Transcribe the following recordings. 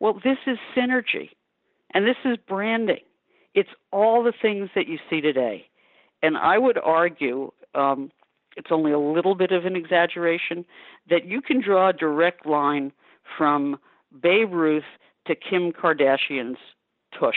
Well, this is synergy, and this is branding. It's all the things that you see today. And I would argue um, it's only a little bit of an exaggeration that you can draw a direct line from Babe Ruth to Kim Kardashian's tush.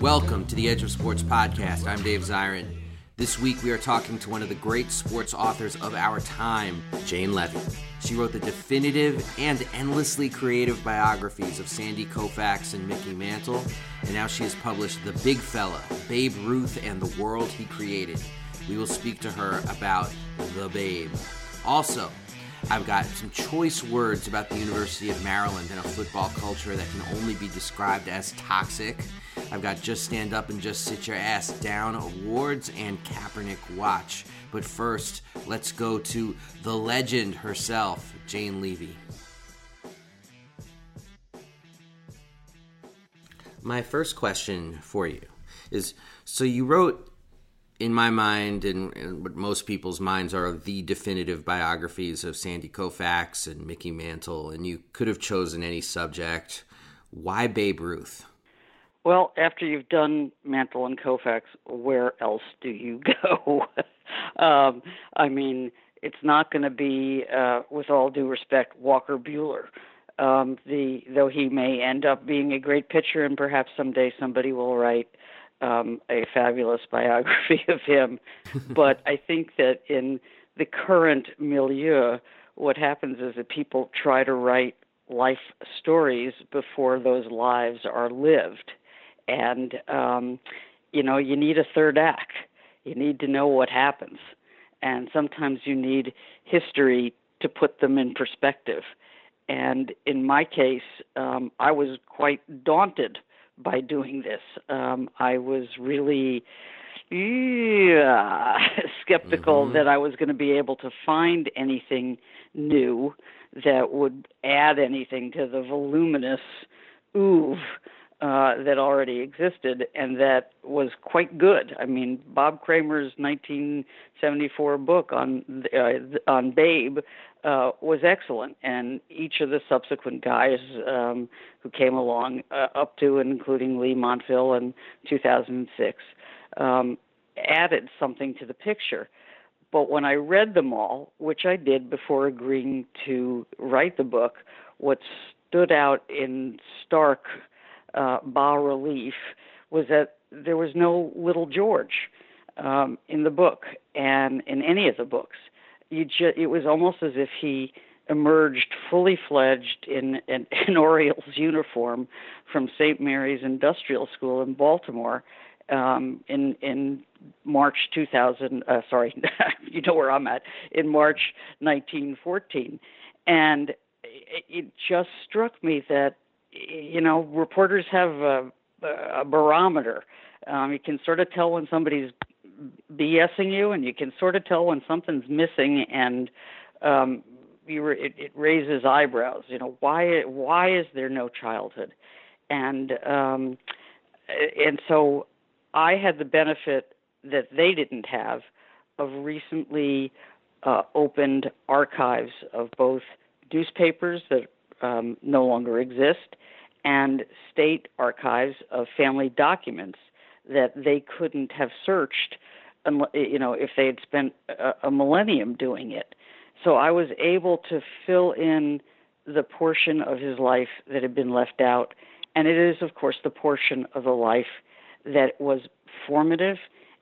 Welcome to the Edge of Sports podcast. I'm Dave Zirin. This week we are talking to one of the great sports authors of our time, Jane Leavy. She wrote the definitive and endlessly creative biographies of Sandy Koufax and Mickey Mantle, and now she has published The Big Fella, Babe Ruth, and the World He Created. We will speak to her about The Babe. Also, I've got some choice words about the University of Maryland and a football culture that can only be described as toxic. I've got Just Stand Up and Just Sit Your Ass Down awards and Kaepernick Watch. But first, let's go to the legend herself, Jane Leavy. My first question for you is so you wrote in my mind and, and, what most people's minds are the definitive biographies of Sandy Koufax and Mickey Mantle, and you could have chosen any subject. Why Babe Ruth? Well, after you've done Mantle and Koufax, where else do you go? um, I mean, it's not going to be, uh, with all due respect, Walker Buehler. Um, the though he may end up being a great pitcher, and perhaps someday somebody will write um, a fabulous biography of him. but I think that in the current milieu, what happens is that people try to write life stories before those lives are lived and um, you know you need a third act. You need to know what happens, and sometimes you need history to put them in perspective. And in my case, um, I was quite daunted by doing this. Um, I was really yeah, skeptical mm-hmm. that I was going to be able to find anything new that would add anything to the voluminous oeuvre uh, that already existed and that was quite good. I mean, Bob Creamer's 1974 book on uh, on Babe uh, was excellent, and each of the subsequent guys um, who came along, uh, up to and including Leigh Montville in 2006, um, added something to the picture. But when I read them all, which I did before agreeing to write the book, what stood out in stark uh, bas relief was that there was no little George um, in the book and in any of the books. You ju- it was almost as if he emerged fully fledged in an, an Orioles uniform from St. Mary's Industrial School in Baltimore um, in in March 2000. Uh, sorry, you know where I'm at in March 1914, and it, it just struck me that you know, reporters have a, a barometer. Um, you can sort of tell when somebody's BSing you, and you can sort of tell when something's missing, and um, you re- it, it raises eyebrows. You know, why why is there no childhood? And um, and so I had the benefit that they didn't have of recently uh, opened archives of both newspapers that um, no longer exist, and state archives of family documents that they couldn't have searched, you know, if they had spent a, a millennium doing it. So I was able to fill in the portion of his life that had been left out, and it is, of course, the portion of the life that was formative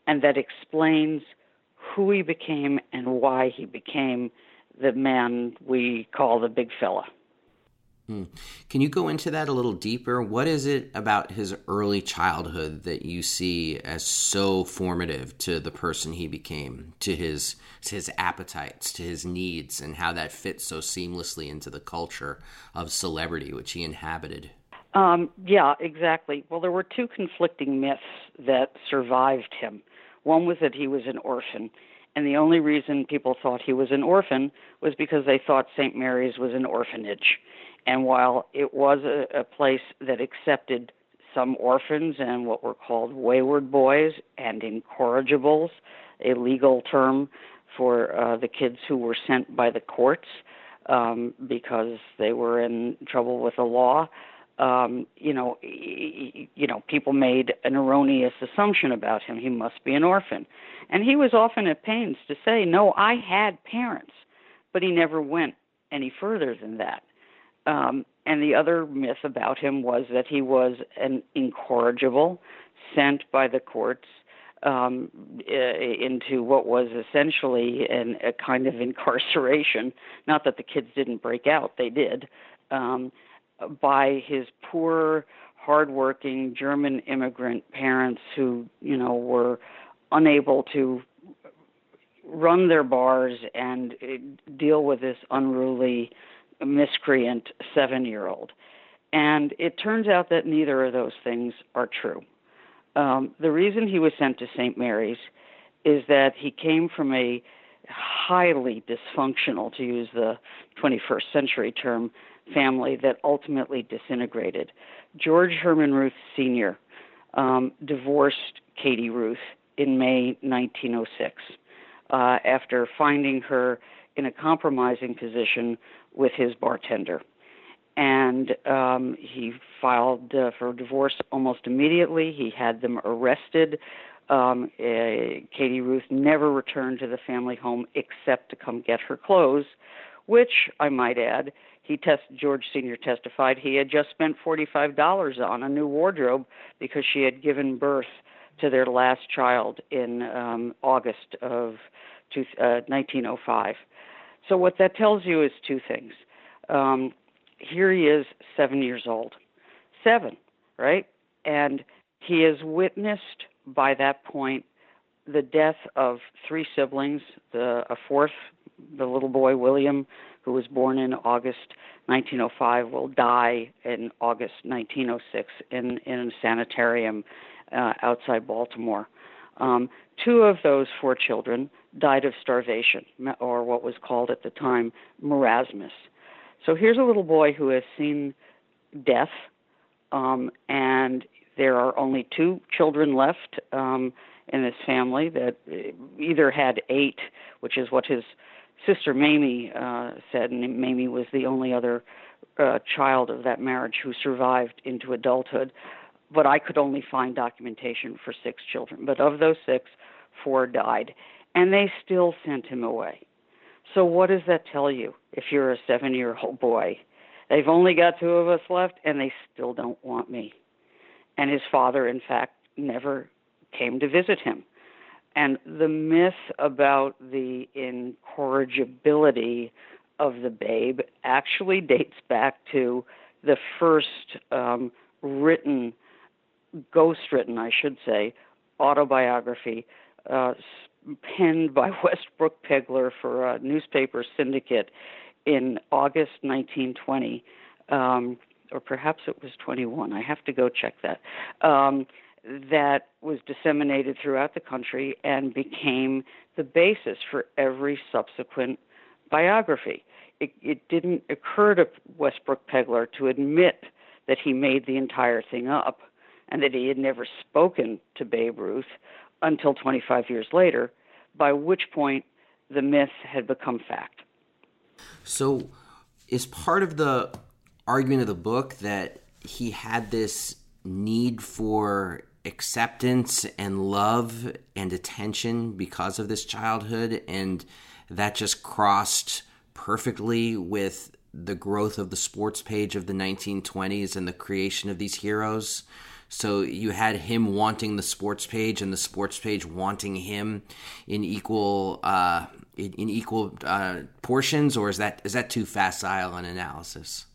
and that explains who he became and why he became the man we call the big fella. Hmm. Can you go into that a little deeper? What is it about his early childhood that you see as so formative to the person he became, to his to his appetites, to his needs, and how that fits so seamlessly into the culture of celebrity which he inhabited? Um, yeah, exactly. Well, there were two conflicting myths that survived him. One was that he was an orphan, and the only reason people thought he was an orphan was because they thought St. Mary's was an orphanage and while it was a, a place that accepted some orphans and what were called wayward boys and incorrigibles, a legal term for uh, the kids who were sent by the courts um, because they were in trouble with the law. Um, you know, you know, people made an erroneous assumption about him. He must be an orphan, and he was often at pains to say, "No, I had parents," but he never went any further than that. Um, and the other myth about him was that he was an incorrigible sent by the courts um, into what was essentially an, a kind of incarceration. Not that the kids didn't break out, they did, um, by his poor, hardworking German immigrant parents who, you know, were unable to run their bars and uh, deal with this unruly miscreant seven year old. And it turns out that neither of those things are true. Um, the reason he was sent to St. Mary's is that he came from a highly dysfunctional, to use the 21st century term, family that ultimately disintegrated. George Herman Ruth Sr. Um, divorced Katie Ruth in May 1906 uh, after finding her in a compromising position with his bartender. And um, he filed uh, for divorce almost immediately. He had them arrested. Um, uh, Katie Ruth never returned to the family home except to come get her clothes, which I might add, he test George Senior testified he had just spent forty five dollars on a new wardrobe because she had given birth to their last child in um, August of two, uh, 1905. So what that tells you is two things. Um, here he is, seven years old, seven, right? And he has witnessed by that point the death of three siblings, the a fourth, the little boy William, who was born in August 1905, will die in August 1906 in in a sanitarium uh, outside Baltimore. Um, two of those four children died of starvation, or what was called at the time marasmus. So here's a little boy who has seen death, um, and there are only two children left um, in this family that either had eight, which is what his sister Mamie uh, said, and Mamie was the only other uh, child of that marriage who survived into adulthood. But I could only find documentation for six children. But of those six, four died and they still sent him away. So, what does that tell you if you're a seven year old boy? They've only got two of us left, and they still don't want me. And his father, in fact, never came to visit him. And the myth about the incorrigibility of the babe actually dates back to the first um, written, ghost written, I should say, autobiography uh, penned by Westbrook Pegler for a newspaper syndicate in August 1920, um, or perhaps it was 21. I have to go check that. Um, that was disseminated throughout the country and became the basis for every subsequent biography. It, it didn't occur to Westbrook Pegler to admit that he made the entire thing up and that he had never spoken to Babe Ruth until 25 years later, by which point the myth had become fact. So, is part of the argument of the book that he had this need for acceptance and love and attention because of this childhood, and that just crossed perfectly with the growth of the sports page of the 1920s and the creation of these heroes? So you had him wanting the sports page and the sports page wanting him in equal uh, in, in, equal uh, portions, or is that is that too facile an analysis?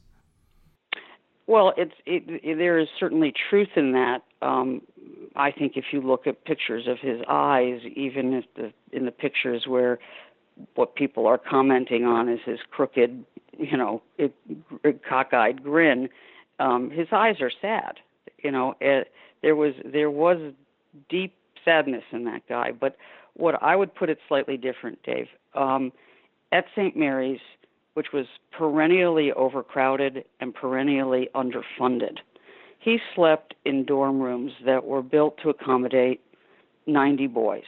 Well, it's it, it, there is certainly truth in that. Um, I think if you look at pictures of his eyes, even if the, in the pictures where what people are commenting on is his crooked, you know, it, cockeyed grin, um, his eyes are sad. You know, it, there was there was deep sadness in that guy. But what I would put it slightly different, Dave. Um, at St. Mary's, which was perennially overcrowded and perennially underfunded, he slept in dorm rooms that were built to accommodate 90 boys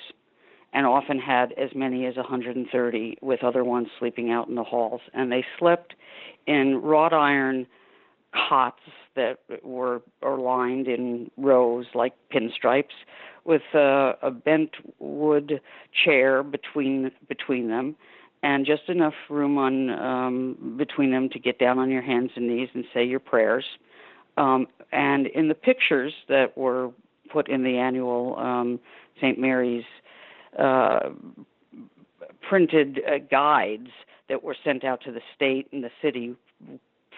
and often had as many as 130 with other ones sleeping out in the halls and they slept in wrought iron cots that were are lined in rows like pinstripes with a, a bent wood chair between between them and just enough room on um, between them to get down on your hands and knees and say your prayers um, and in the pictures that were put in the annual um, St. Mary's uh, printed uh, guides that were sent out to the state and the city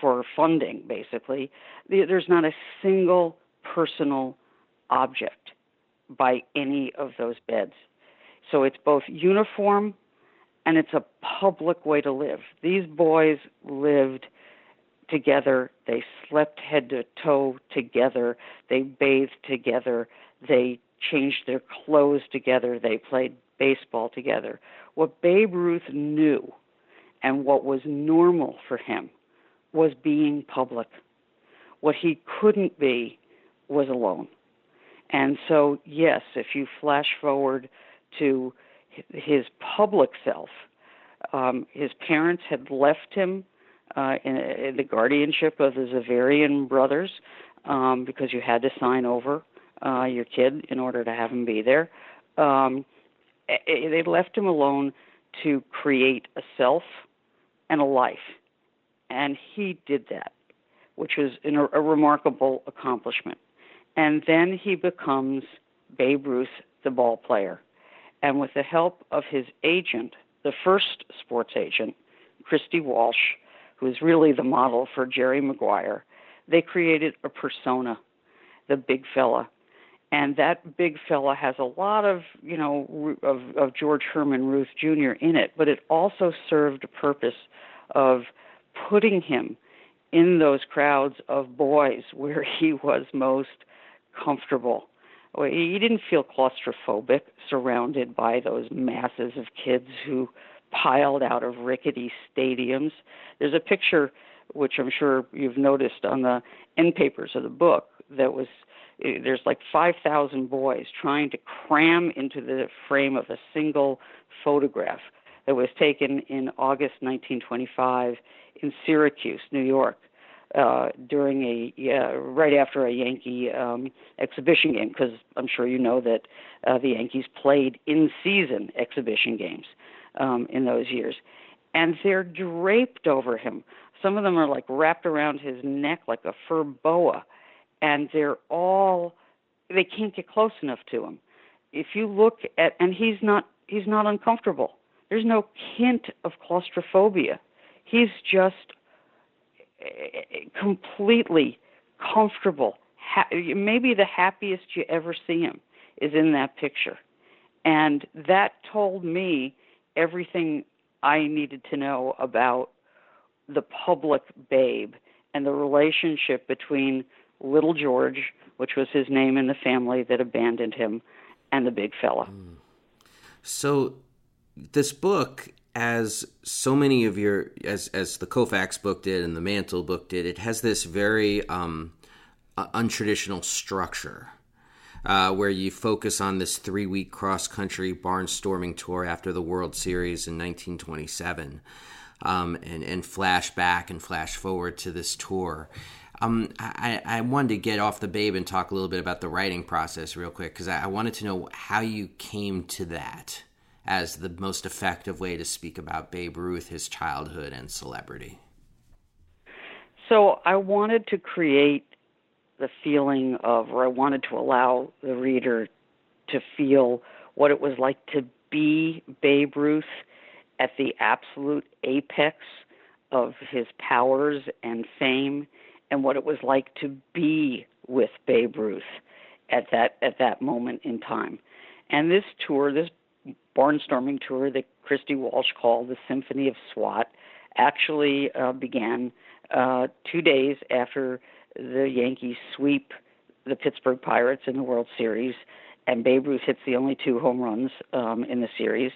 for funding, basically, there's not a single personal object by any of those beds. So it's both uniform and it's a public way to live. These boys lived together, they slept head to toe together, they bathed together, they changed their clothes together, they played baseball together. What Babe Ruth knew and what was normal for him was being public. What he couldn't be was alone. And so, yes, if you flash forward to his public self, um, his parents had left him uh, in, in, the guardianship of the Xaverian brothers um, because you had to sign over uh, your kid in order to have him be there. Um, they left him alone to create a self and a life and he did that, which was an, a remarkable accomplishment. And then he becomes Babe Ruth, the ball player. And with the help of his agent, the first sports agent, Christy Walsh, who is really the model for Jerry Maguire, they created a persona, the big fella. And that big fella has a lot of, you know, of, of George Herman Ruth Jr. in it, but it also served a purpose of putting him in those crowds of boys where he was most comfortable. He didn't feel claustrophobic surrounded by those masses of kids who piled out of rickety stadiums. There's a picture which I'm sure you've noticed on the end papers of the book that was eh, there's like 5,000 boys trying to cram into the frame of a single photograph that was taken in August 1925 in Syracuse, New York, uh, during a uh, right after a Yankee um, exhibition game, because I'm sure you know that uh, the Yankees played in season exhibition games um, in those years, and they're draped over him. Some of them are like wrapped around his neck like a fur boa, and they're all they can't get close enough to him. If you look at and he's not he's not uncomfortable. There's no hint of claustrophobia He's just eh, completely comfortable. Maybe the happiest you ever see him is in that picture. And that told me everything I needed to know about the public babe and the relationship between little George, which was his name in the family that abandoned him, and the big fella. So, this book as so many of your as as the Koufax book did and the Mantle book did, it has this very um, uh, untraditional structure. Uh, where you focus on this three week cross country barnstorming tour after the World Series in 1927, um, and, and flash back and flash forward to this tour. Um, I, I wanted to get off the babe and talk a little bit about the writing process real quick because I, I wanted to know how you came to that as the most effective way to speak about Babe Ruth, his childhood, and celebrity? So I wanted to create the feeling of, or I wanted to allow the reader to feel what it was like to be Babe Ruth at the absolute apex of his powers and fame and what it was like to be with Babe Ruth at that at that moment in time. And this tour, this barnstorming tour that Christy Walsh called the Symphony of SWAT, actually uh, began uh, two days after the Yankees sweep the Pittsburgh Pirates in the World Series, and Babe Ruth hits the only two home runs um, in the series,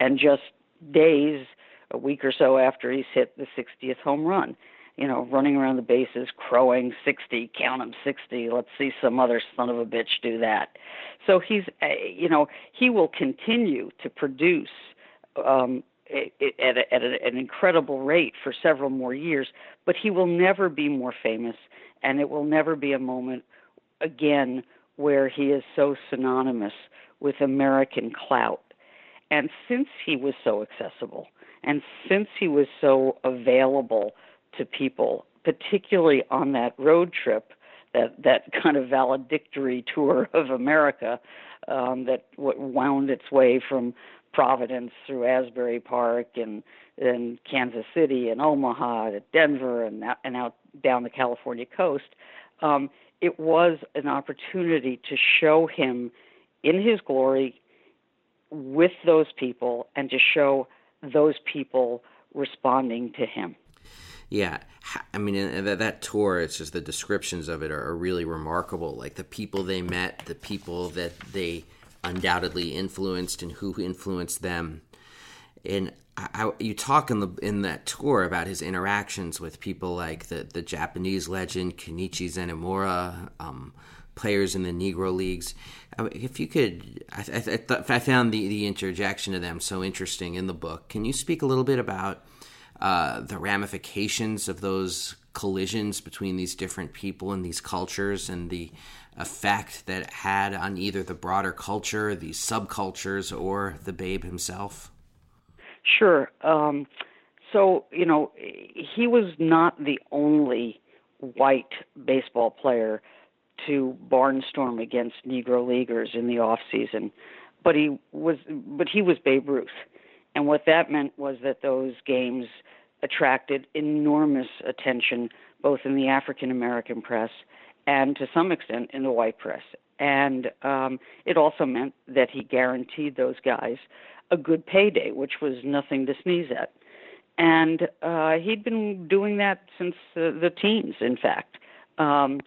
and just days, a week or so after he's hit the 60th home run you know, running around the bases, crowing 60, count them 60. Let's see some other son of a bitch do that. So he's, uh, you know, he will continue to produce um, at, a, at an incredible rate for several more years, but he will never be more famous, and it will never be a moment again where he is so synonymous with American clout. And since he was so accessible, and since he was so available to people, particularly on that road trip, that that kind of valedictory tour of America um, that wound its way from Providence through Asbury Park and and Kansas City and Omaha to Denver and and out down the California coast. Um, it was an opportunity to show him in his glory with those people and to show those people responding to him. Yeah, I mean that, that tour. It's just the descriptions of it are, are really remarkable. Like the people they met, the people that they undoubtedly influenced, and who influenced them. And I, I, you talk in the in that tour about his interactions with people like the the Japanese legend Kenichi Zenimura, um, players in the Negro leagues. if you could, I, I, I found the the interjection of them so interesting in the book. Can you speak a little bit about? Uh, the ramifications of those collisions between these different people and these cultures and the effect that it had on either the broader culture, these subcultures, or the babe himself? Sure. Um, so, you know, he was not the only white baseball player to barnstorm against Negro leaguers in the off season, but he was but he was Babe Ruth. And what that meant was that those games attracted enormous attention, both in the African American press and to some extent in the white press. And um, it also meant that he guaranteed those guys a good payday, which was nothing to sneeze at. And uh, he'd been doing that since uh, the teens, in fact. Um,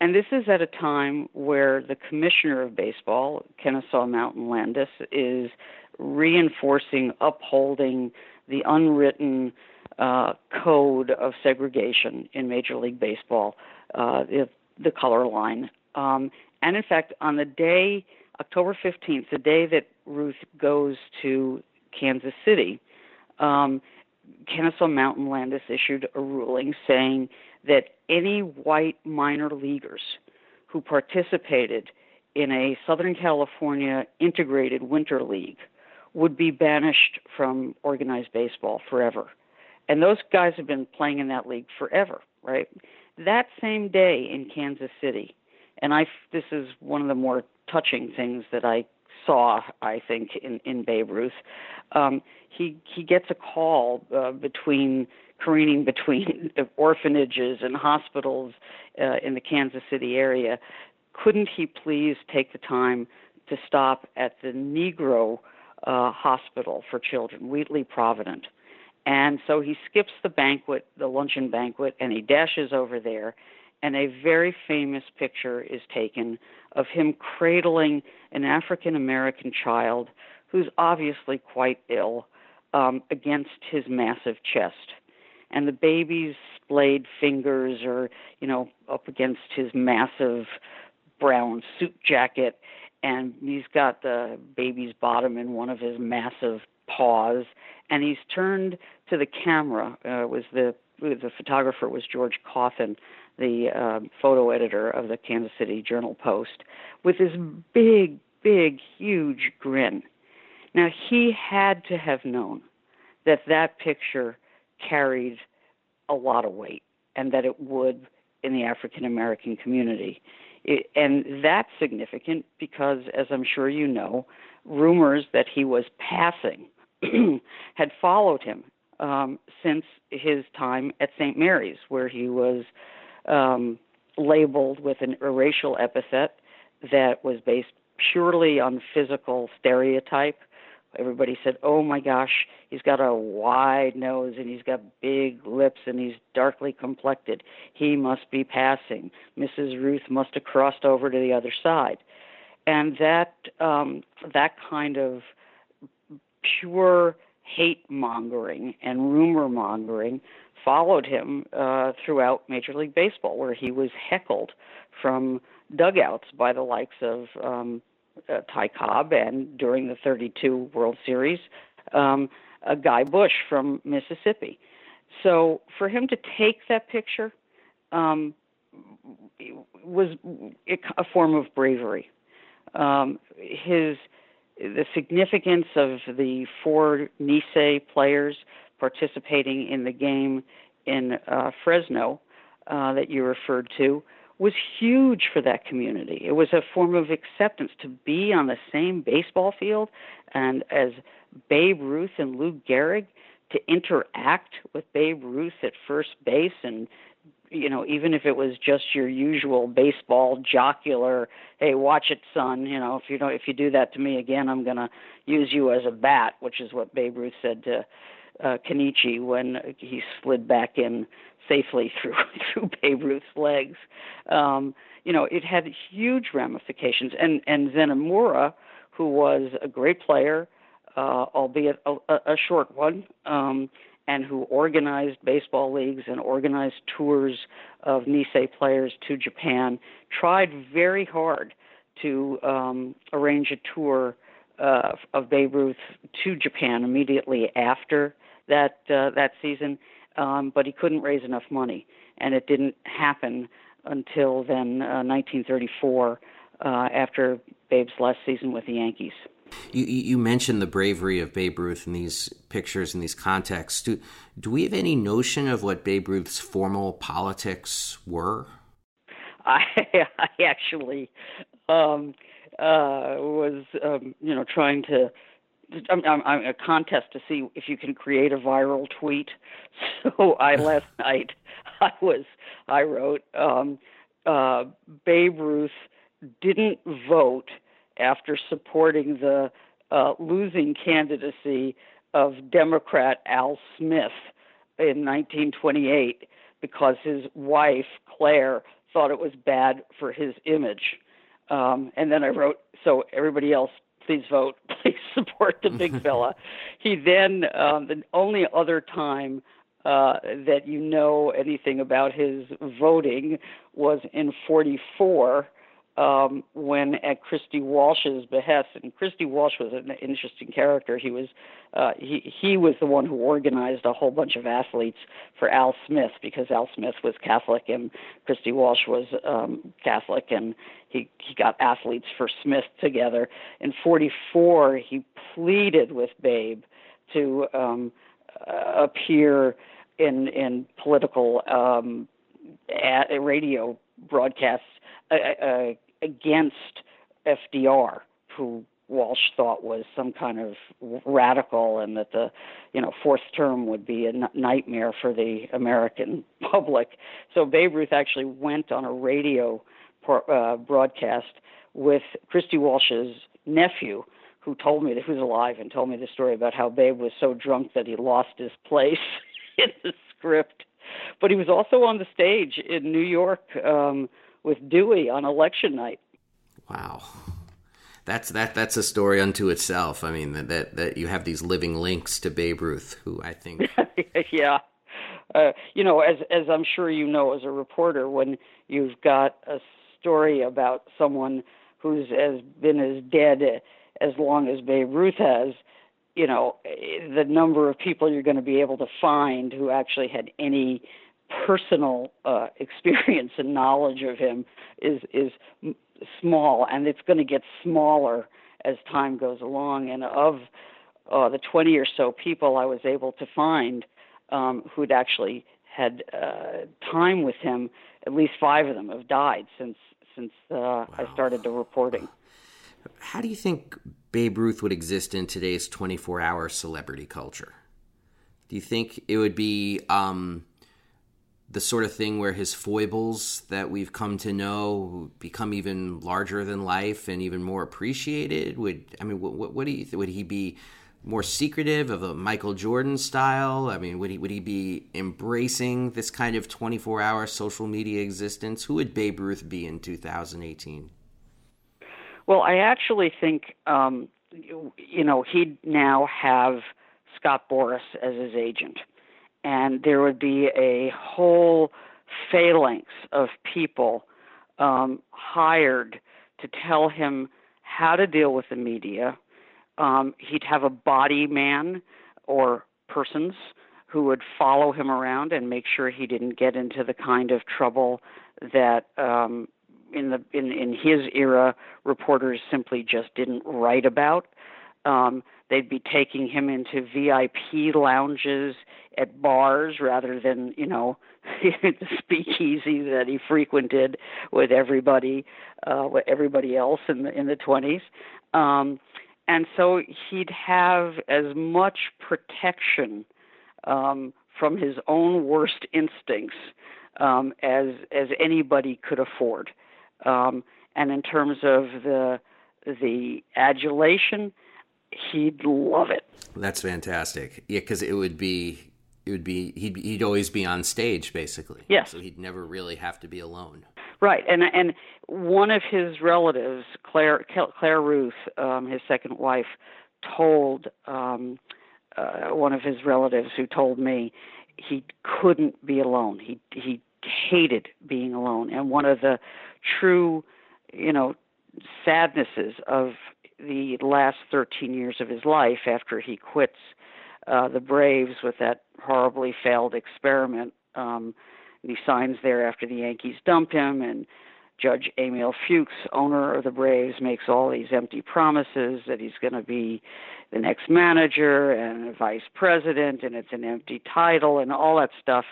and this is at a time where the commissioner of baseball, Kennesaw Mountain Landis, is reinforcing, upholding the unwritten uh, code of segregation in Major League Baseball, uh, the, the color line. Um, and in fact, on the day, October 15th, the day that Ruth goes to Kansas City, um, Kennesaw Mountain Landis issued a ruling saying that any white minor leaguers who participated in a Southern California integrated winter league would be banished from organized baseball forever. And those guys have been playing in that league forever, right? That same day in Kansas City, and I this is one of the more touching things that I saw, I think, in in Babe Ruth. Um, he he gets a call uh, between careening between orphanages and hospitals uh, in the Kansas City area. Couldn't he please take the time to stop at the Negro uh, Hospital for Children, Wheatley Provident? And so he skips the banquet, the luncheon banquet, and he dashes over there. And a very famous picture is taken of him cradling an African American child who's obviously quite ill um, against his massive chest. And the baby's splayed fingers are, you know, up against his massive brown suit jacket. And he's got the baby's bottom in one of his massive paws and he's turned to the camera. Uh, was the the photographer was George Coffin, the uh, photo editor of the Kansas City Journal Post, with his big, big, huge grin. Now he had to have known that that picture carried a lot of weight, and that it would in the African American community. It, and that's significant because, as I'm sure you know, rumors that he was passing had followed him um, since his time at St. Mary's, where he was um, labeled with an racial epithet that was based purely on physical stereotype. Everybody said, "Oh my gosh, he's got a wide nose and he's got big lips and he's darkly complected. He must be passing. Mrs. Ruth must have crossed over to the other side." And that um, that kind of pure hate mongering and rumor mongering followed him uh, throughout Major League Baseball, where he was heckled from dugouts by the likes of um, uh, Ty Cobb and during the 32 World Series, um, a Guy Bush from Mississippi. So for him to take that picture um, was a form of bravery. Um, his the significance of the four Nisei players participating in the game in uh, Fresno uh, that you referred to was huge for that community. It was a form of acceptance to be on the same baseball field and as Babe Ruth and Lou Gehrig to interact with Babe Ruth at first base and you know even if it was just your usual baseball jocular hey watch it son you know if you don't if you do that to me again i'm going to use you as a bat which is what babe ruth said to uh Kenichi when he slid back in safely through through Babe Ruth's legs. Um, you know, it had huge ramifications. And and Zenimura, who was a great player, uh, albeit a, a short one, um, and who organized baseball leagues and organized tours of Nisei players to Japan, tried very hard to um, arrange a tour uh, of Babe Ruth to Japan immediately after that uh, that season, um, but he couldn't raise enough money, and it didn't happen until then, uh, 1934, uh, after Babe's last season with the Yankees. You, you mentioned the bravery of Babe Ruth in these pictures in these contexts. Do do we have any notion of what Babe Ruth's formal politics were? I, I actually um, uh, was, um, you know, trying to. I'm, I'm, I'm a contest to see if you can create a viral tweet. So I last night I was I wrote um, uh, Babe Ruth didn't vote after supporting the uh, losing candidacy of Democrat Al Smith in 1928 because his wife, Claire, thought it was bad for his image. Um, and then I wrote, so everybody else, please vote, please support the big fella. he then, um, the only other time uh, that you know anything about his voting was in 44 um, when at Christy Walsh's behest, and Christy Walsh was an interesting character. He was uh, he he was the one who organized a whole bunch of athletes for Al Smith because Al Smith was Catholic and Christy Walsh was um, Catholic, and he he got athletes for Smith together. In '44, he pleaded with Babe to um, uh, appear in in political um, at, radio broadcasts. Uh, uh, against FDR, who Walsh thought was some kind of radical, and that the you know fourth term would be a n- nightmare for the American public. So Babe Ruth actually went on a radio uh, broadcast with Christy Walsh's nephew, who told me that he was alive and told me the story about how Babe was so drunk that he lost his place in the script. But he was also on the stage in New York. Um, with Dewey on election night. Wow. That's that that's a story unto itself. I mean that that, that you have these living links to Babe Ruth who I think Yeah. Uh, you know, as as I'm sure you know as a reporter when you've got a story about someone who's has been as dead as long as Babe Ruth has, you know, the number of people you're going to be able to find who actually had any personal uh, experience and knowledge of him is is small, and it's going to get smaller as time goes along. And of uh, the 20 or so people I was able to find um, who'd actually had uh, time with him, at least five of them have died since since uh, wow. I started the reporting. How do you think Babe Ruth would exist in today's 24-hour celebrity culture? Do you think it would be um, the sort of thing where his foibles that we've come to know become even larger than life and even more appreciated? Would I mean, what, what do you would he be more secretive of a Michael Jordan style? I mean, would he would he be embracing this kind of 24-hour social media existence? Who would Babe Ruth be in 2018? Well, I actually think um, you know he'd now have Scott Boras as his agent and there would be a whole phalanx of people um, hired to tell him how to deal with the media. Um, he'd have a body man or persons who would follow him around and make sure he didn't get into the kind of trouble that um, in the in in his era reporters simply just didn't write about. Um, they'd be taking him into VIP lounges at bars rather than you know the speakeasy that he frequented with everybody uh, with everybody else in the in the 20s. Um, and so he'd have as much protection um, from his own worst instincts um, as as anybody could afford. Um, and in terms of the the adulation, he'd love it. That's fantastic. Yeah, because it would be it would be he'd he'd always be on stage basically. Yes. So he'd never really have to be alone. Right, and and one of his relatives, Claire Claire Ruth, um, his second wife, told um, uh, one of his relatives who told me he couldn't be alone. He he hated being alone, and one of the true, you know, sadnesses of the last 13 years of his life after he quits uh, the Braves with that horribly failed experiment. Um, and he signs there after the Yankees dump him, and Judge Emil Fuchs, owner of the Braves, makes all these empty promises that he's going to be the next manager and vice president, and it's an empty title and all that stuff.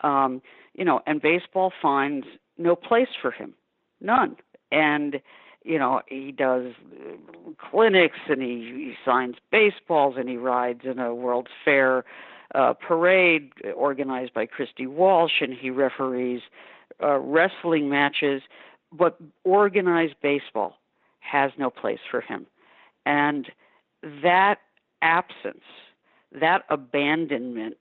Um, you know, and baseball finds no place for him, none. And you know, he does clinics and he, he signs baseballs and he rides in a World's Fair uh, parade organized by Christy Walsh and he referees uh, wrestling matches, but organized baseball has no place for him. And that absence, that abandonment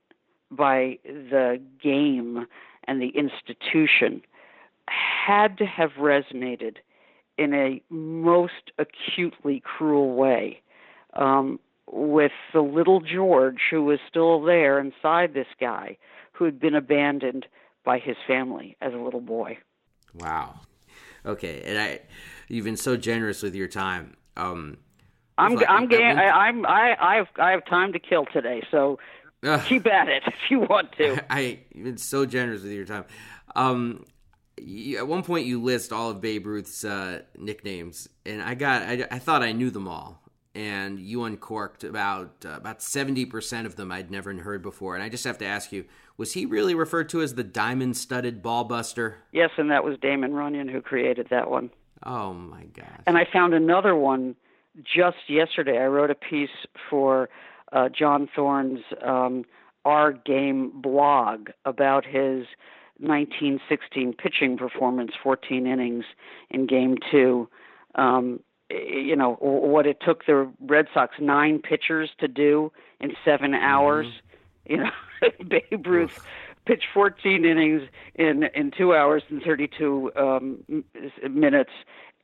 by the game and the institution had to have resonated in a most acutely cruel way um, with the little George who was still there inside this guy who had been abandoned by his family as a little boy. Wow. Okay, and I, you've been so generous with your time. Um, I'm I'm game. I, I'm I I have I have time to kill today, so uh, keep at it if you want to. I, I you've been so generous with your time. Um, at one point you list all of Babe Ruth's uh, nicknames, and I got I, I, thought I knew them all, and you uncorked about uh, about seventy percent of them I'd never heard before, and I just have to ask you: Was he really referred to as the diamond-studded ball buster? Yes, and that was Damon Runyon who created that one. Oh my gosh! And I found another one just yesterday. I wrote a piece for uh, John Thorn's um, Our Game blog about his 1916 pitching performance, 14 innings in Game Two. Um, you know what it took the Red Sox nine pitchers to do in seven mm-hmm. hours. Mm-hmm. You know, Babe Ruth pitched 14 innings in in two hours and 32 um, minutes,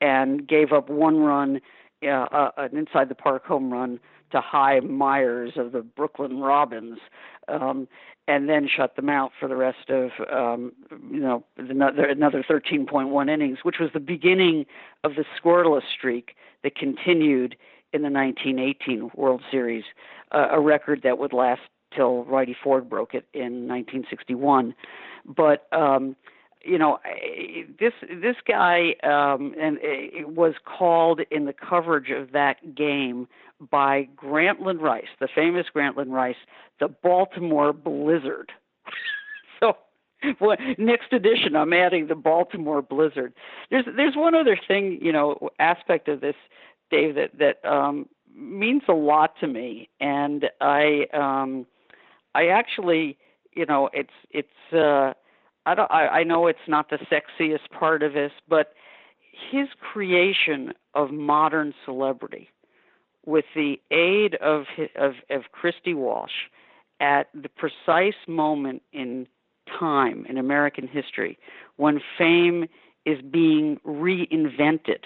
and gave up one run, uh, uh, an inside the park home run to Hy Myers of the Brooklyn Robins. Um, and then shut them out for the rest of um, you know another another 13.1 innings, which was the beginning of the scoreless streak that continued in the 1918 World Series, uh, a record that would last till Whitey Ford broke it in 1961. But um, you know, this this guy um, and it was called in the coverage of that game by Grantland Rice, the famous Grantland Rice, the Baltimore Blizzard. so, well, next edition, I'm adding the Baltimore Blizzard. There's there's one other thing, you know, aspect of this, Dave, that that um, means a lot to me, and I um, I actually, you know, it's it's. Uh, I don't. I, I know it's not the sexiest part of this, but his creation of modern celebrity, with the aid of of, of Christy Walsh, at the precise moment in time in American history when fame is being reinvented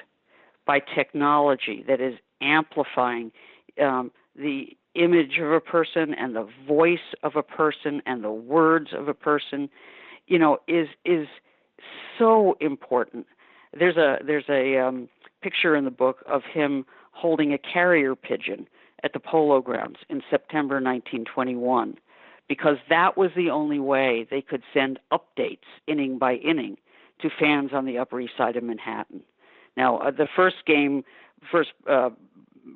by technology that is amplifying um, the image of a person and the voice of a person and the words of a person, you know, is is so important. There's a there's a um, picture in the book of him holding a carrier pigeon at the Polo Grounds in September 1921 because that was the only way they could send updates inning by inning to fans on the Upper East Side of Manhattan. Now, uh, the first game, first uh,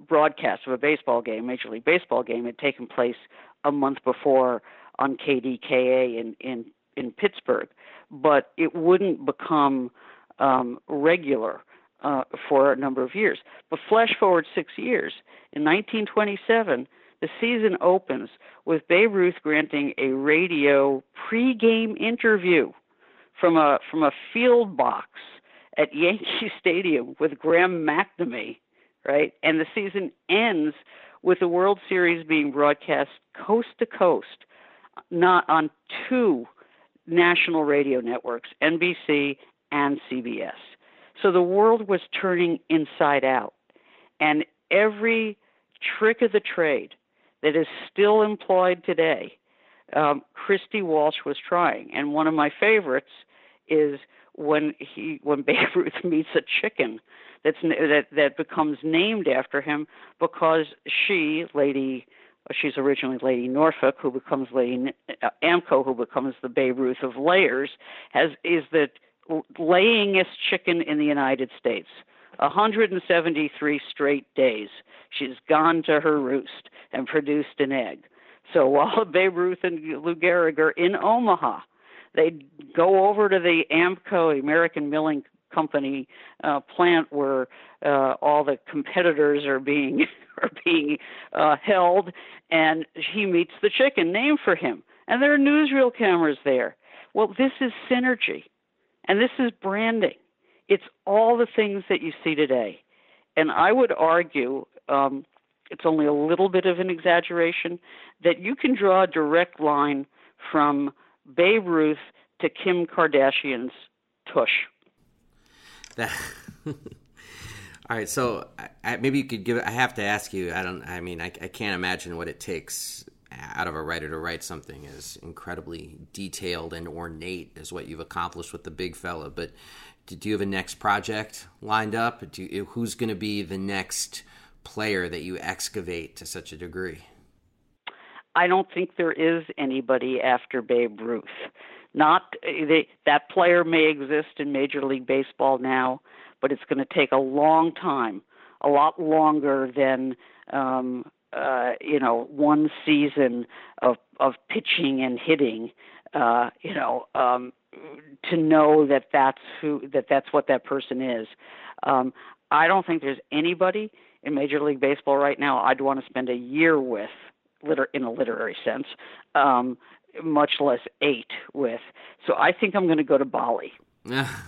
broadcast of a baseball game, Major League Baseball game, had taken place a month before on KDKA in in in Pittsburgh, but it wouldn't become um, regular uh, for a number of years. But flash forward six years, in 1927, the season opens with Babe Ruth granting a radio pregame interview from a from a field box at Yankee Stadium with Graham McNamee, right? And the season ends with the World Series being broadcast coast to coast, not on two national radio networks, NBC and CBS. So the world was turning inside out. And every trick of the trade that is still employed today, um, Christy Walsh was trying. And one of my favorites is when he when Babe Ruth meets a chicken that's that that becomes named after him because she, Lady, she's originally Lady Norfolk, who becomes Lady uh, Amco, who becomes the Babe Ruth of layers, has is the layingest chicken in the United States. 173 straight days. She's gone to her roost and produced an egg. So while Babe Ruth and Lou Gehrig are in Omaha, they go over to the Amco American Milling Company uh, plant where uh, all the competitors are being are being uh, held, and he meets the chicken named for him. And there are newsreel cameras there. Well, this is synergy, and this is branding. It's all the things that you see today. And I would argue, um, it's only a little bit of an exaggeration, that you can draw a direct line from Babe Ruth to Kim Kardashian's tush. All right, so maybe you could give. I have to ask you. I don't. I mean, I, I can't imagine what it takes out of a writer to write something as incredibly detailed and ornate as what you've accomplished with the big fella. But do you have a next project lined up? Do you, who's going to be the next player that you excavate to such a degree? I don't think there is anybody after Babe Ruth. Not they, that player may exist in Major League Baseball now, but it's going to take a long time, a lot longer than um, uh, you know one season of of pitching and hitting. Uh, you know, um, to know that that's who that that's what that person is. Um, I don't think there's anybody in Major League Baseball right now I'd want to spend a year with, liter- in a literary sense, um, much less eight with. So I think I'm going to go to Bali,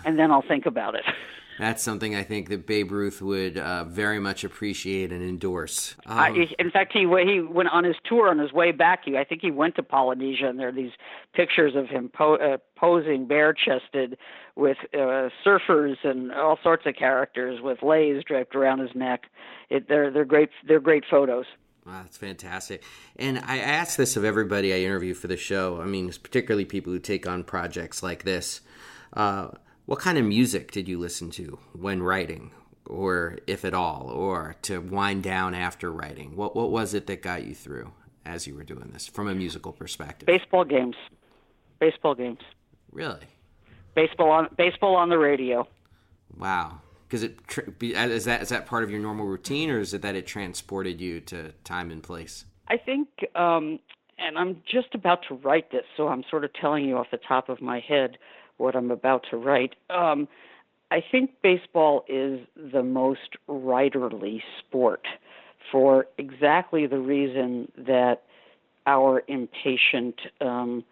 and then I'll think about it. That's something I think that Babe Ruth would uh, very much appreciate and endorse. Um, I, in fact, he he went on his tour on his way back. He, I think he went to Polynesia, and there are these pictures of him po- uh, posing bare-chested with uh, surfers and all sorts of characters with leis draped around his neck. It, they're they're great. They're great photos. Wow, that's fantastic. And I ask this of everybody I interview for the show. I mean, particularly people who take on projects like this. Uh, what kind of music did you listen to when writing, or if at all, or to wind down after writing? What what was it that got you through as you were doing this from a musical perspective? Baseball games. Baseball games. Really? Baseball on baseball on the radio. Wow. Because it is that is that part of your normal routine, or is it that it transported you to time and place? I think, um, and I'm just about to write this, so I'm sort of telling you off the top of my head what I'm about to write. Um, I think baseball is the most writerly sport for exactly the reason that our impatient um,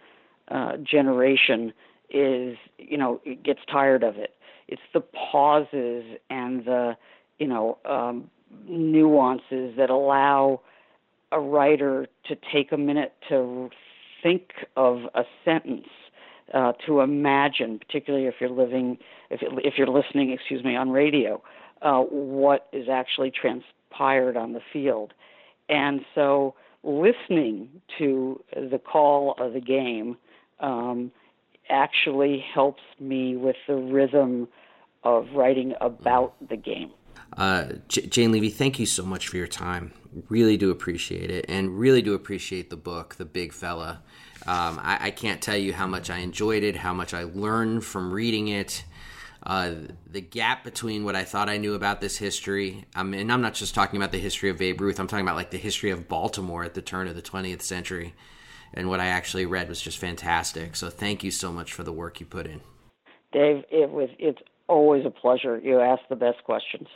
uh, generation is, you know, it gets tired of it. It's the pauses and the, you know, um, nuances that allow a writer to take a minute to think of a sentence, uh, to imagine, particularly if you're living, if if you're listening, excuse me, on radio, uh, what is actually transpired on the field, and so listening to the call of the game um, actually helps me with the rhythm of writing about the game. Uh, J- Jane Leavy, thank you so much for your time. Really do appreciate it, and really do appreciate the book, The Big Fella. Um, I-, I, can't tell you how much I enjoyed it, how much I learned from reading it. Uh, the gap between what I thought I knew about this history, um, and I'm not just talking about the history of Babe Ruth, I'm talking about like the history of Baltimore at the turn of the 20th century, and what I actually read was just fantastic. So thank you so much for the work you put in. Dave, it was it's always a pleasure. You ask the best questions.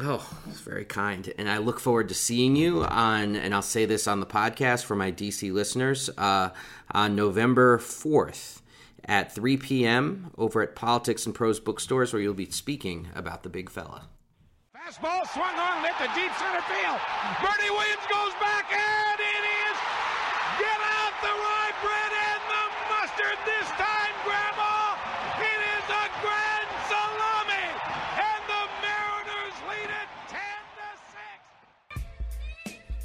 Oh, it's very kind. And I look forward to seeing you on, and I'll say this on the podcast for my DC listeners, uh, on November 4th at 3 p.m. over at Politics and Prose Bookstores, where you'll be speaking about the big fella. Fastball swung on, lit to deep center field. Bernie Williams goes back, and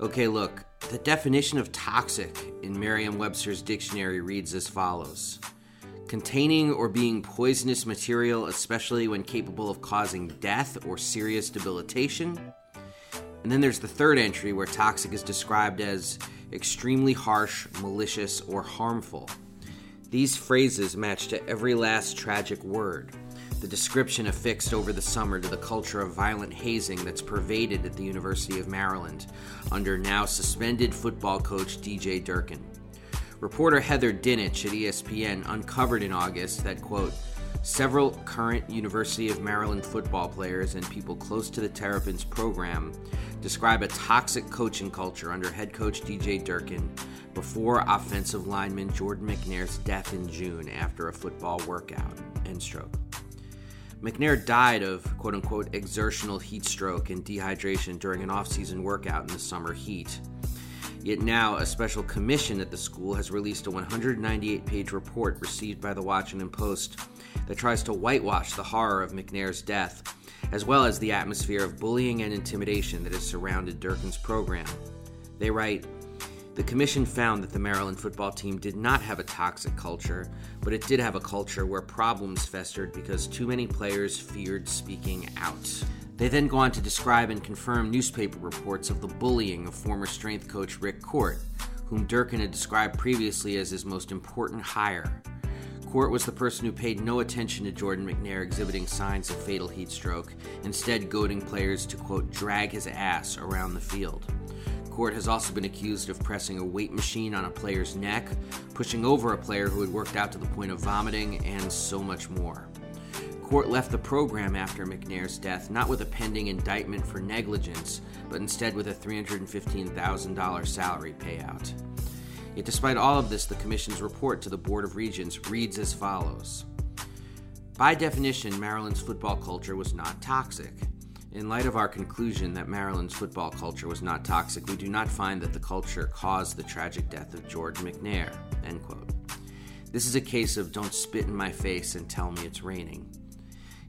Okay, look, the definition of toxic in Merriam Webster's dictionary reads as follows containing or being poisonous material, especially when capable of causing death or serious debilitation. And then there's the third entry where toxic is described as extremely harsh, malicious, or harmful. These phrases match to every last tragic word. The description affixed over the summer to the culture of violent hazing that's pervaded at the University of Maryland under now suspended football coach DJ Durkin. Reporter Heather Dinich at ESPN uncovered in August that, quote, several current University of Maryland football players and people close to the Terrapins program describe a toxic coaching culture under head coach DJ Durkin before offensive lineman Jordan McNair's death in June after a football workout. End stroke. McNair died of quote unquote exertional heat stroke and dehydration during an off season workout in the summer heat. Yet now, a special commission at the school has released a 198 page report received by the Washington Post that tries to whitewash the horror of McNair's death, as well as the atmosphere of bullying and intimidation that has surrounded Durkin's program. They write, the commission found that the Maryland football team did not have a toxic culture, but it did have a culture where problems festered because too many players feared speaking out. They then go on to describe and confirm newspaper reports of the bullying of former strength coach Rick Court, whom Durkin had described previously as his most important hire. Court was the person who paid no attention to Jordan McNair exhibiting signs of fatal heat stroke, instead goading players to, quote, drag his ass around the field. Court has also been accused of pressing a weight machine on a player's neck, pushing over a player who had worked out to the point of vomiting, and so much more. Court left the program after McNair's death not with a pending indictment for negligence, but instead with a $315,000 salary payout. Yet, despite all of this, the Commission's report to the Board of Regents reads as follows By definition, Maryland's football culture was not toxic. In light of our conclusion that Maryland's football culture was not toxic, we do not find that the culture caused the tragic death of George McNair. End quote. This is a case of don't spit in my face and tell me it's raining.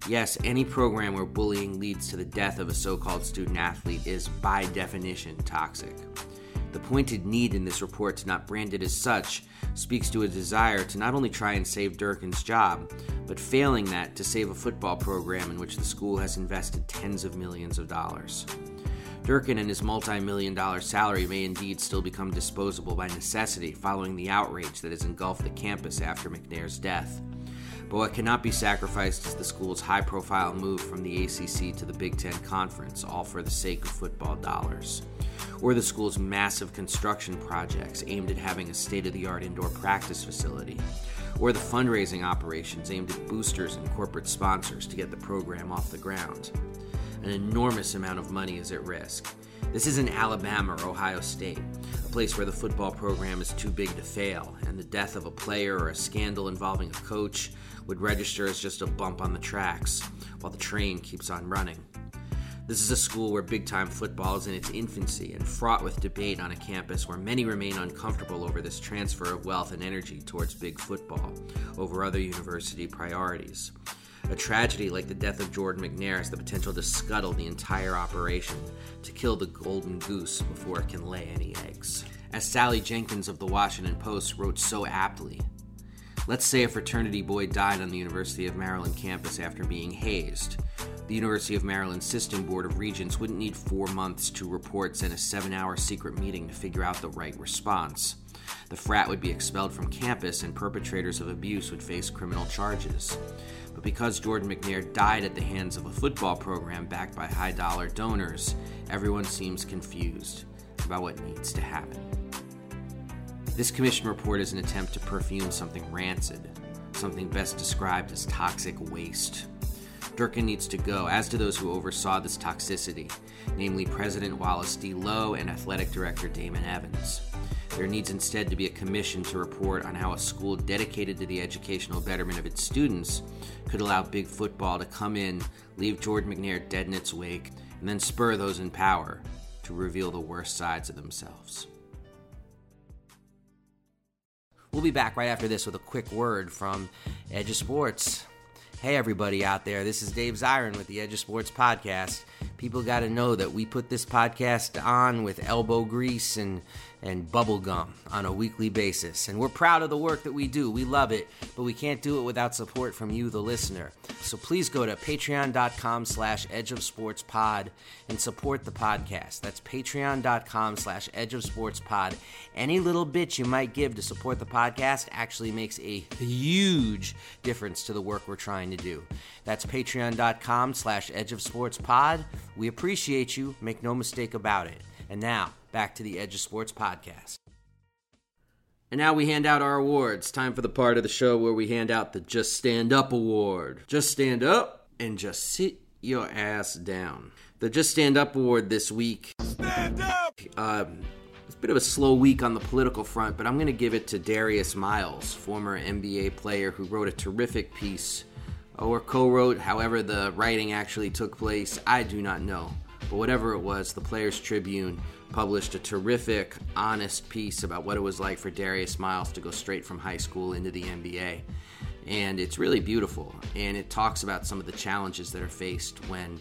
Yes, any program where bullying leads to the death of a so called student athlete is, by definition, toxic. The pointed need in this report to not brand it as such speaks to a desire to not only try and save Durkin's job, but failing that to save a football program in which the school has invested tens of millions of dollars. Durkin and his multi million dollar salary may indeed still become disposable by necessity following the outrage that has engulfed the campus after McNair's death. But what cannot be sacrificed is the school's high profile move from the ACC to the Big Ten Conference, all for the sake of football dollars. Or the school's massive construction projects aimed at having a state of the art indoor practice facility. Or the fundraising operations aimed at boosters and corporate sponsors to get the program off the ground an enormous amount of money is at risk. This isn't Alabama or Ohio State, a place where the football program is too big to fail, and the death of a player or a scandal involving a coach would register as just a bump on the tracks while the train keeps on running. This is a school where big time football is in its infancy and fraught with debate on a campus where many remain uncomfortable over this transfer of wealth and energy towards big football over other university priorities. A tragedy like the death of Jordan McNair has the potential to scuttle the entire operation, to kill the golden goose before it can lay any eggs. As Sally Jenkins of the Washington Post wrote so aptly, Let's say a fraternity boy died on the University of Maryland campus after being hazed. The University of Maryland System Board of Regents wouldn't need four months to report and a seven hour secret meeting to figure out the right response. The frat would be expelled from campus and perpetrators of abuse would face criminal charges. But because Jordan McNair died at the hands of a football program backed by high dollar donors, everyone seems confused about what needs to happen. This commission report is an attempt to perfume something rancid, something best described as toxic waste. Durkin needs to go, as do those who oversaw this toxicity, namely President Wallace D. Loh and Athletic Director Damon Evans. There needs instead to be a commission to report on how a school dedicated to the educational betterment of its students could allow big football to come in, leave Jordan McNair dead in its wake, and then spur those in power to reveal the worst sides of themselves. We'll be back right after this with a quick word from Edge of Sports. Hey, everybody out there, this is Dave Zirin with the Edge of Sports podcast. People got to know that we put this podcast on with elbow grease and and bubblegum on a weekly basis. And we're proud of the work that we do. We love it, but we can't do it without support from you, the listener. So please go to patreon.com slash edge of sports pod and support the podcast. That's patreon.com slash edge of sports pod. Any little bit you might give to support the podcast actually makes a huge difference to the work we're trying to do. That's patreon.com slash edge of sports pod. We appreciate you. Make no mistake about it. And now, back to the Edge of Sports podcast. And now we hand out our awards. Time for the part of the show where we hand out the Just Stand Up Award. Just stand up and just sit your ass down. The Just Stand Up Award this week. Stand up! Uh, it's a bit of a slow week on the political front, but I'm going to give it to Darius Miles, former NBA player who wrote a terrific piece or co wrote, however, the writing actually took place. I do not know. But whatever it was, the Players Tribune published a terrific, honest piece about what it was like for Darius Miles to go straight from high school into the NBA. And it's really beautiful. And it talks about some of the challenges that are faced when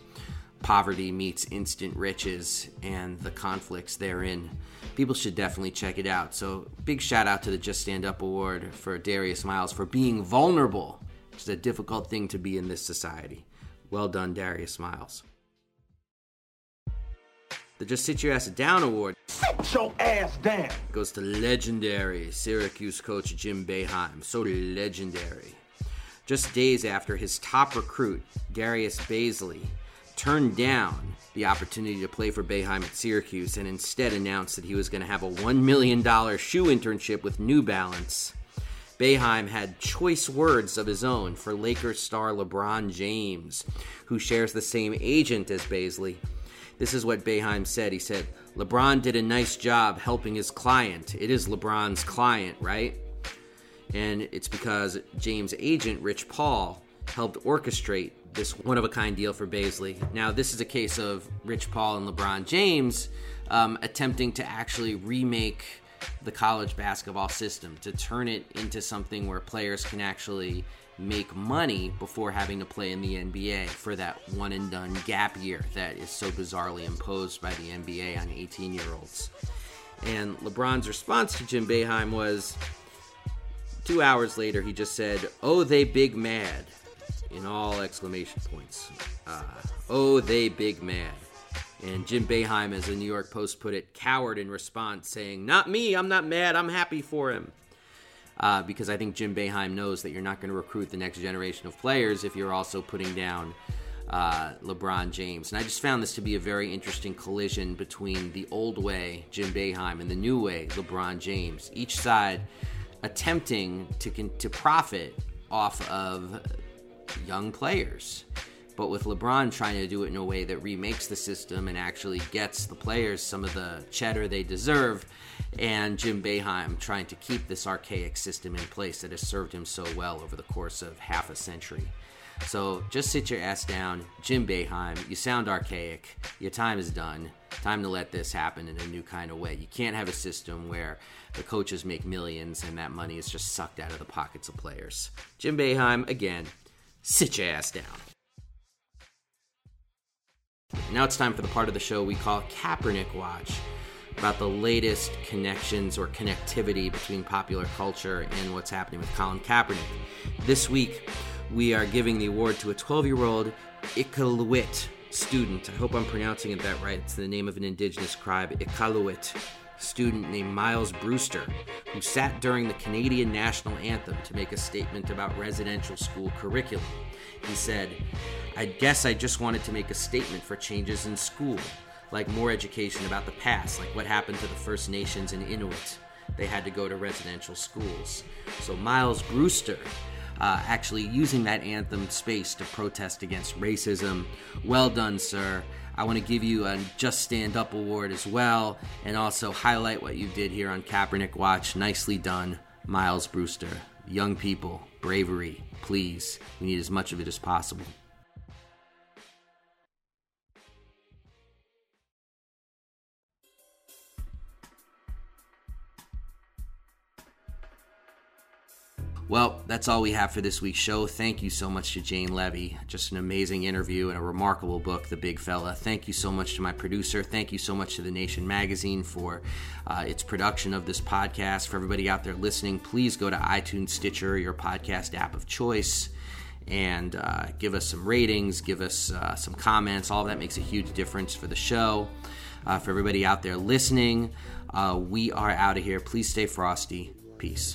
poverty meets instant riches and the conflicts therein. People should definitely check it out. So, big shout out to the Just Stand Up Award for Darius Miles for being vulnerable, which is a difficult thing to be in this society. Well done, Darius Miles. The Just Sit Your Ass Down award. Sit your ass down. Goes to legendary Syracuse coach Jim Boeheim. So legendary. Just days after his top recruit, Darius Bazley, turned down the opportunity to play for Boeheim at Syracuse and instead announced that he was going to have a $1 million shoe internship with New Balance. Boeheim had choice words of his own for Lakers star LeBron James, who shares the same agent as Bazley this is what Boeheim said. He said, LeBron did a nice job helping his client. It is LeBron's client, right? And it's because James' agent, Rich Paul, helped orchestrate this one of a kind deal for Bazley. Now, this is a case of Rich Paul and LeBron James um, attempting to actually remake the college basketball system, to turn it into something where players can actually make money before having to play in the NBA for that one and done gap year that is so bizarrely imposed by the NBA on 18 year olds. And LeBron's response to Jim Boeheim was two hours later, he just said, Oh, they big mad, in all exclamation points. Uh, oh, they big mad. And Jim Boeheim, as the New York Post put it, cowered in response, saying, Not me, I'm not mad, I'm happy for him. Uh, because I think Jim Boeheim knows that you're not going to recruit the next generation of players if you're also putting down uh, LeBron James. And I just found this to be a very interesting collision between the old way, Jim Boeheim, and the new way, LeBron James. Each side attempting to, to profit off of young players. But with LeBron trying to do it in a way that remakes the system and actually gets the players some of the cheddar they deserve, and Jim Boeheim trying to keep this archaic system in place that has served him so well over the course of half a century. So just sit your ass down, Jim Boeheim. You sound archaic. Your time is done. Time to let this happen in a new kind of way. You can't have a system where the coaches make millions and that money is just sucked out of the pockets of players. Jim Boeheim, again, sit your ass down. Now it's time for the part of the show we call Kaepernick Watch about the latest connections or connectivity between popular culture and what's happening with Colin Kaepernick. This week, we are giving the award to a 12 year old Iqaluit student. I hope I'm pronouncing it that right. It's the name of an indigenous tribe, Iqaluit student named Miles Brewster, who sat during the Canadian national anthem to make a statement about residential school curriculum. He said, I guess I just wanted to make a statement for changes in school, like more education about the past, like what happened to the First Nations and Inuit. They had to go to residential schools. So Miles Brewster uh, actually using that anthem space to protest against racism. Well done, sir. I want to give you a Just Stand Up award as well, and also highlight what you did here on Kaepernick Watch. Nicely done, Miles Brewster. Young people, bravery, please. We need as much of it as possible. Well, that's all we have for this week's show. Thank you so much to Jane Leavy. Just an amazing interview and a remarkable book, The Big Fella. Thank you so much to my producer. Thank you so much to The Nation Magazine for uh, its production of this podcast. For everybody out there listening, please go to iTunes, Stitcher, your podcast app of choice, and uh, give us some ratings, give us uh, some comments. All of that makes a huge difference for the show. Uh, for everybody out there listening, uh, we are out of here. Please stay frosty. Peace.